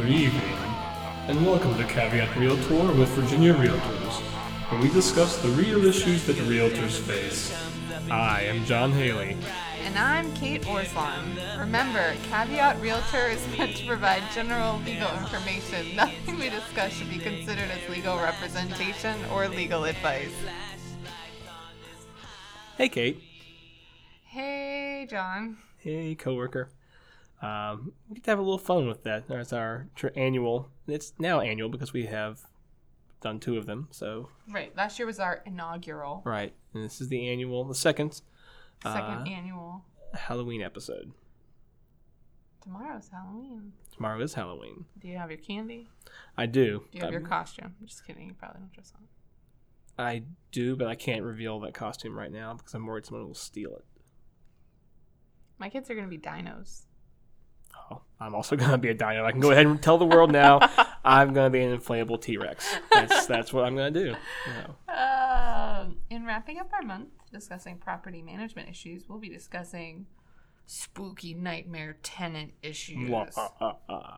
good evening, and welcome to Caveat Realtor with Virginia Realtors, where we discuss the real issues that realtors face. I am John Haley. And I'm Kate Orslan. Remember, Caveat Realtor is meant to provide general legal information. Nothing we discuss should be considered as legal representation or legal advice. Hey, Kate. Hey, John. Hey, coworker. Um, we get to have a little fun with that. That's our tr- annual. It's now annual because we have done two of them. So Right, last year was our inaugural, right, and this is the annual, the second second Uh, annual. Halloween episode. Tomorrow's Halloween. Tomorrow is Halloween. Do you have your candy? I do. Do you have your Um, costume? I'm just kidding. You probably don't dress up. I do, but I can't reveal that costume right now because I'm worried someone will steal it. My kids are going to be dinos. I'm also gonna be a dino. I can go ahead and tell the world now. I'm gonna be an inflatable T-Rex. That's that's what I'm gonna do. You know. Um, in wrapping up our month discussing property management issues, we'll be discussing spooky nightmare tenant issues. Blah, uh, uh, uh.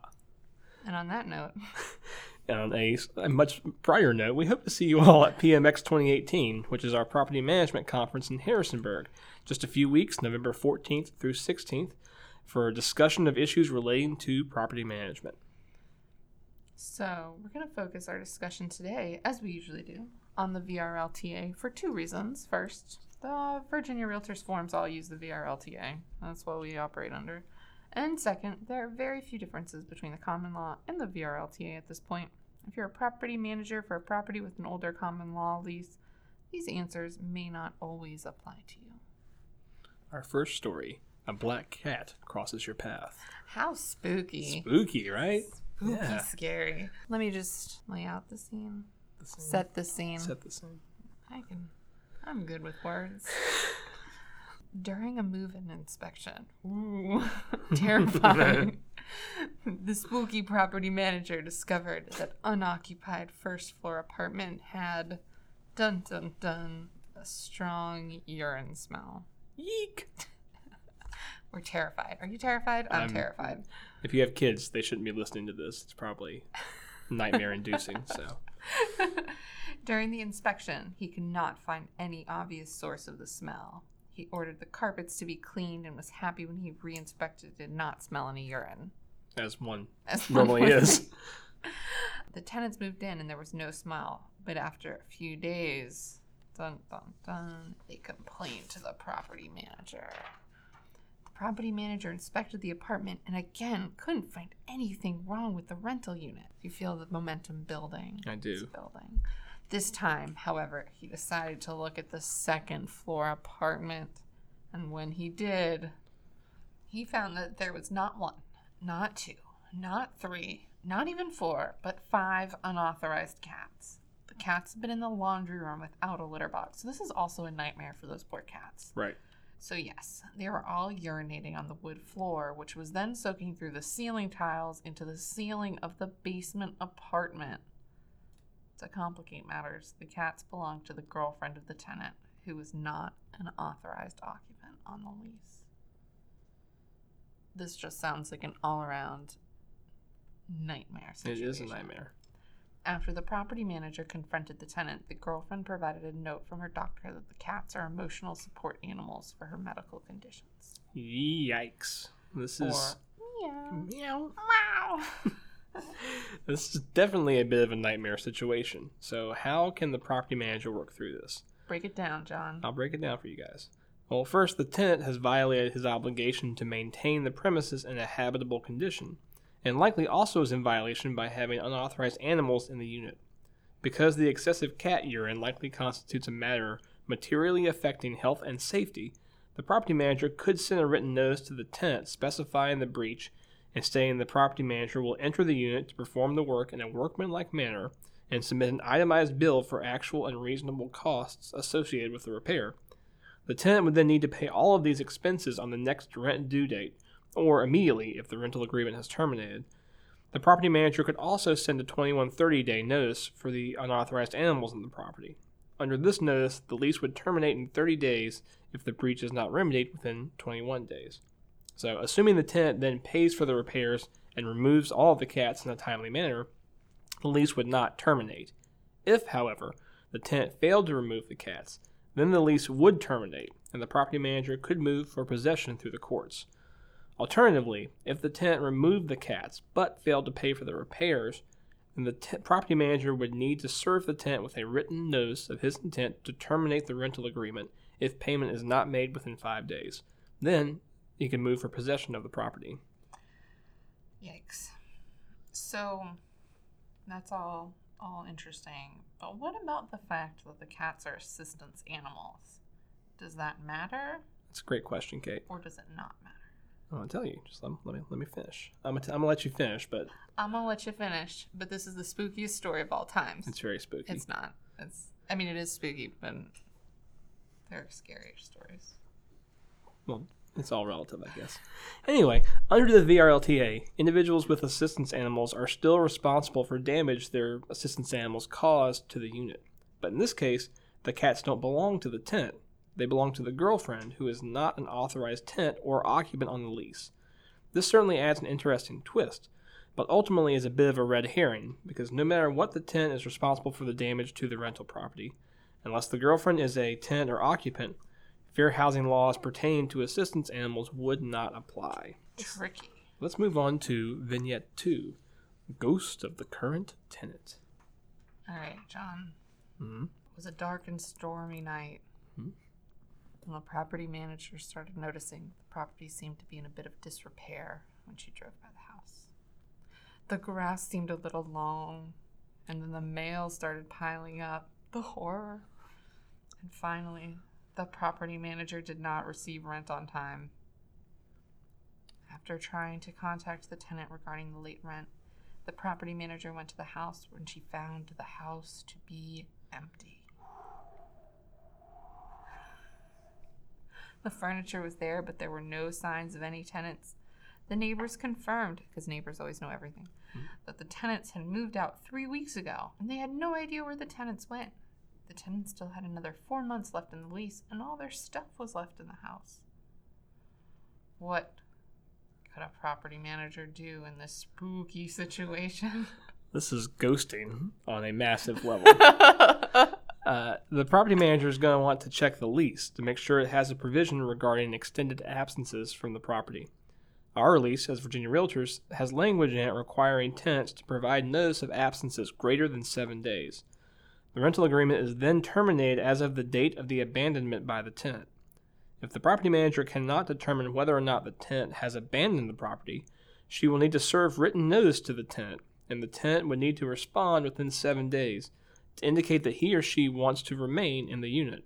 And on that note, And on a, a much prior note, we hope to see you all at PMX 2018, which is our property management conference in Harrisonburg, just a few weeks, November 14th through 16th, for a discussion of issues relating to property management. so we're going to focus our discussion today, as we usually do, on the VRLTA for two reasons. First, the Virginia Realtors forms all use the VRLTA. That's what we operate under. And second, there are very few differences between the common law and the VRLTA at this point. If you're a property manager for a property with an older common law lease, these answers may not always apply to you. Our first story: a black cat crosses your path. How spooky. Spooky, right? Spooky Yeah. scary. Let me just lay out the scene. The scene- Set the scene. set the scene. I can I'm good with words. During a move-in inspection, ooh, terrifying, the spooky property manager discovered that unoccupied first floor apartment had dun dun dun a strong urine smell. Yeek. We're terrified. Are you terrified? I'm I'm- terrified. If you have kids, they shouldn't be listening to this. It's probably nightmare-inducing. So. During the inspection, he could not find any obvious source of the smell. He ordered the carpets to be cleaned and was happy when he re-inspected it did not smell any urine. as one As normally one is. The tenants moved in and there was no smell, but after a few days, dun dun dun, they complained to the property manager. Property manager inspected the apartment and again couldn't find anything wrong with the rental unit. You feel the momentum building. I It's do. building. This time, however, he decided to look at the second floor apartment, and when he did, he found that there was not one, not two, not three, not even four, but five unauthorized cats. The cats have been in the laundry room without a litter box. So this is also a nightmare for those poor cats. Right. So yes, they were all urinating on the wood floor, which was then soaking through the ceiling tiles into the ceiling of the basement apartment. To complicate matters, the cats belonged to the girlfriend of the tenant, who was not an authorized occupant on the lease. This just sounds like an all around nightmare situation. It is a nightmare. After the property manager confronted the tenant, the girlfriend provided a note from her doctor that the cats are emotional support animals for her medical conditions. Yikes. This is Or meow. meow. Wow. This is definitely a bit of a nightmare situation. So, how can the property manager work through this? Break it down, John. I'll break it down for you guys. Well, first, the tenant has violated his obligation to maintain the premises in a habitable condition, and likely also is in violation by having unauthorized animals in the unit. Because the excessive cat urine likely constitutes a matter materially affecting health and safety, the property manager could send a written notice to the tenant specifying the breach and stating the property manager will enter the unit to perform the work in a workmanlike manner and submit an itemized bill for actual and reasonable costs associated with the repair. The tenant would then need to pay all of these expenses on the next rent due date, or immediately if the rental agreement has terminated. The property manager could also send a 21 30 day notice for the unauthorized animals in the property. Under this notice, the lease would terminate in 30 days if the breach is not remedied within 21 days. So, assuming the tenant then pays for the repairs and removes all the cats in a timely manner, the lease would not terminate. If, however, the tenant failed to remove the cats, then the lease would terminate, and the property manager could move for possession through the courts. Alternatively, if the tenant removed the cats but failed to pay for the repairs, then the t- property manager would need to serve the tenant with a written notice of his intent to terminate the rental agreement if payment is not made within five days. Then he can move for possession of the property. Yikes. So that's all all interesting. But what about the fact that the cats are assistance animals? Does that matter That's a great question, Kate. or does it not matter? I'll tell you. Just let, let me let me finish. I'm gonna, t- I'm gonna let you finish, but I'm gonna let you finish, but this is the spookiest story of all times. it's very spooky. It's not. It's. I mean, it is spooky, but there are scarier stories. well, it's all relative, I guess. Anyway, under the VRLTA, individuals with assistance animals are still responsible for damage their assistance animals caused to the unit. But in this case, the cats don't belong to the tenant. They belong to the girlfriend, who is not an authorized tenant or occupant on the lease. This certainly adds an interesting twist, but ultimately is a bit of a red herring, because no matter what the tenant is responsible for the damage to the rental property, unless the girlfriend is a tenant or occupant, fair housing laws pertaining to assistance animals would not apply. Tricky. Let's move on to Vignette 2 Ghost of the Current Tenant. All right, John. Mm-hmm. It was a dark and stormy night. Mhm. And the property manager started noticing the property seemed to be in a bit of disrepair when she drove by the house. The grass seemed a little long, and then the mail started piling up. The horror. And finally, the property manager did not receive rent on time. After trying to contact the tenant regarding the late rent, the property manager went to the house when she found the house to be The furniture was there, but there were no signs of any tenants. The neighbors confirmed, because neighbors always know everything, hmm. that the tenants had moved out three weeks ago, and they had no idea where the tenants went. The tenants still had another four months left in the lease, and all their stuff was left in the house. What could a property manager do in this spooky situation? This is ghosting on a massive level. Uh, the property manager is going to want to check the lease to make sure it has a provision regarding extended absences from the property. Our lease, as Virginia Realtors, has language in it requiring tenants to provide notice of absences greater than seven days. The rental agreement is then terminated as of the date of the abandonment by the tenant. If the property manager cannot determine whether or not the tenant has abandoned the property, she will need to serve written notice to the tenant, and the tenant would need to respond within seven days to indicate that he or she wants to remain in the unit.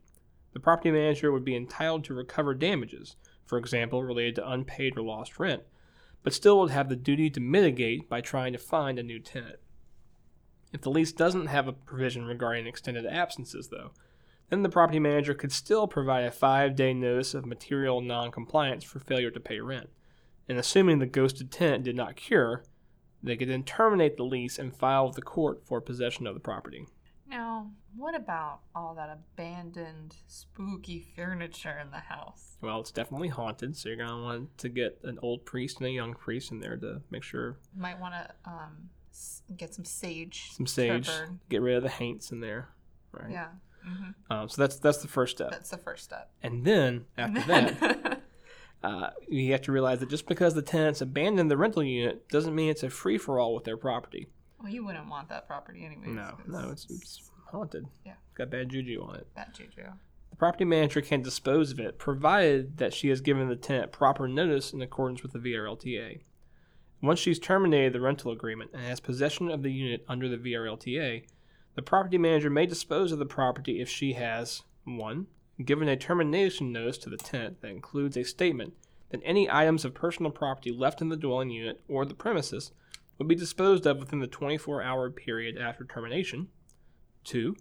The property manager would be entitled to recover damages, for example, related to unpaid or lost rent, but still would have the duty to mitigate by trying to find a new tenant. If the lease doesn't have a provision regarding extended absences, though, then the property manager could still provide a five day notice of material noncompliance for failure to pay rent. And assuming the ghosted tenant did not cure, they could then terminate the lease and file with the court for possession of the property. Now, what about all that abandoned, spooky furniture in the house? Well, it's definitely haunted, so you're gonna want to get an old priest and a young priest in there to make sure Might want to um, s- get some sage. some sage, burn. get rid of the haints in there, right? Yeah. hmm Um, so that's that's the first step, That's the first step. and then after that, uh, you have to realize that just because the tenants abandoned the rental unit doesn't mean it's a free for all with their property. Well, you wouldn't want that property anyways. No, no, it's, it's haunted. Yeah. It's got bad juju on it. bad juju. The property manager can dispose of it, provided that she has given the tenant proper notice in accordance with the VRLTA. Once she's terminated the rental agreement and has possession of the unit under the VRLTA, the property manager may dispose of the property if she has 1. given a termination notice to the tenant that includes a statement that any items of personal property left in the dwelling unit or the premises would be disposed of within the 24 hour period after termination. 2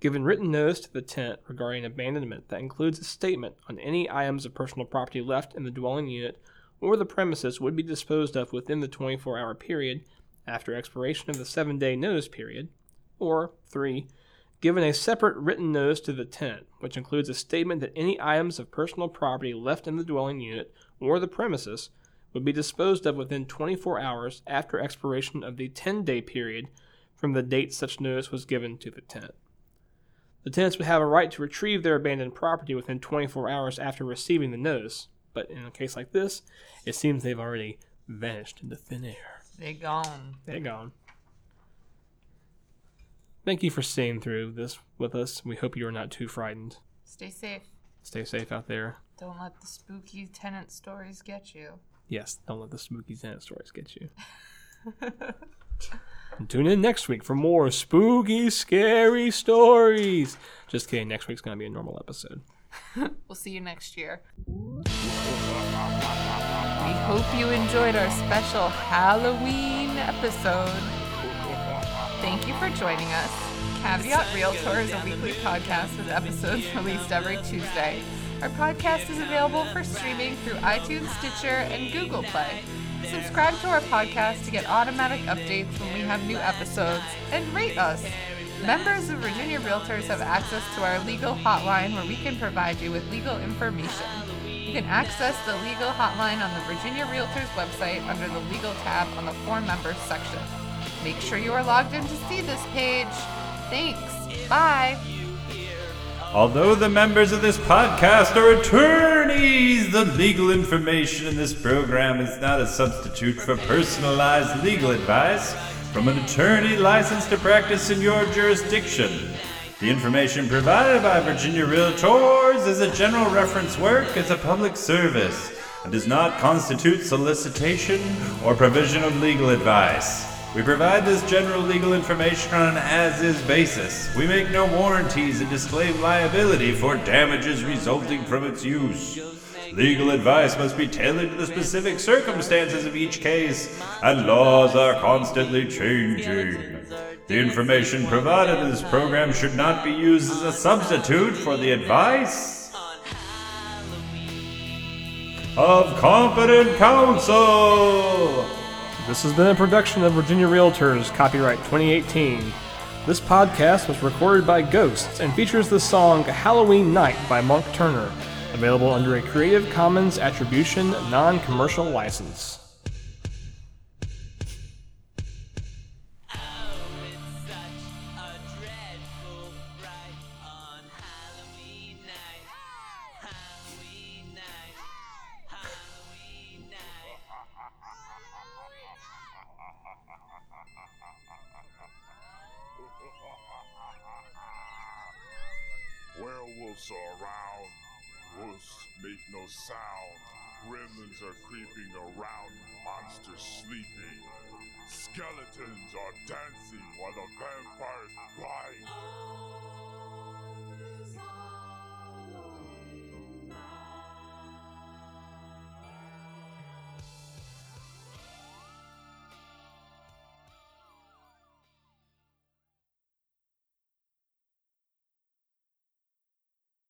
given written notice to the tenant regarding abandonment that includes a statement on any items of personal property left in the dwelling unit or the premises would be disposed of within the 24 hour period after expiration of the 7 day notice period. Or 3. Given a separate written notice to the tenant, which includes a statement that any items of personal property left in the dwelling unit or the premises would be disposed of within 24 hours after expiration of the 10 day period from the date such notice was given to the tenant. The tenants would have a right to retrieve their abandoned property within 24 hours after receiving the notice, but in a case like this, it seems they've already vanished into thin air. They're gone. They're gone. Thank you for staying through this with us. We hope you are not too frightened. Stay safe. Stay safe out there. Don't let the spooky tenant stories get you. Yes, don't let the spooky tenant stories get you. Tune in next week for more spooky, scary stories. Just kidding. Next week's going to be a normal episode. We'll see you next year. We hope you enjoyed our special Halloween episode. Thank you for joining us. Caveat Realtor is a weekly podcast with episodes released every Tuesday. Our podcast is available for streaming through iTunes, Stitcher, and Google Play. Subscribe to our podcast to get automatic updates when we have new episodes and rate us. Members of Virginia Realtors have access to our legal hotline where we can provide you with legal information. You can access the legal hotline on the Virginia Realtors website under the legal tab on the For Members section. Make sure you are logged in to see this page. Thanks. Bye. Although the members of this podcast are attorneys, the legal information in this program is not a substitute for personalized legal advice from an attorney licensed to practice in your jurisdiction. The information provided by Virginia Realtors is a general reference work as a public service and does not constitute solicitation or provision of legal advice. We provide this general legal information on an as is basis. We make no warranties and disclaim liability for damages resulting from its use. Legal advice must be tailored to the specific circumstances of each case, and laws are constantly changing. The information provided in this program should not be used as a substitute for the advice of competent counsel. This has been a production of Virginia Realtors, copyright 2018. This podcast was recorded by Ghosts and features the song Halloween Night by Monk Turner, available under a Creative Commons Attribution Non Commercial License. Sound. Gremlins are creeping around. Monsters sleeping. Skeletons are dancing while the vampires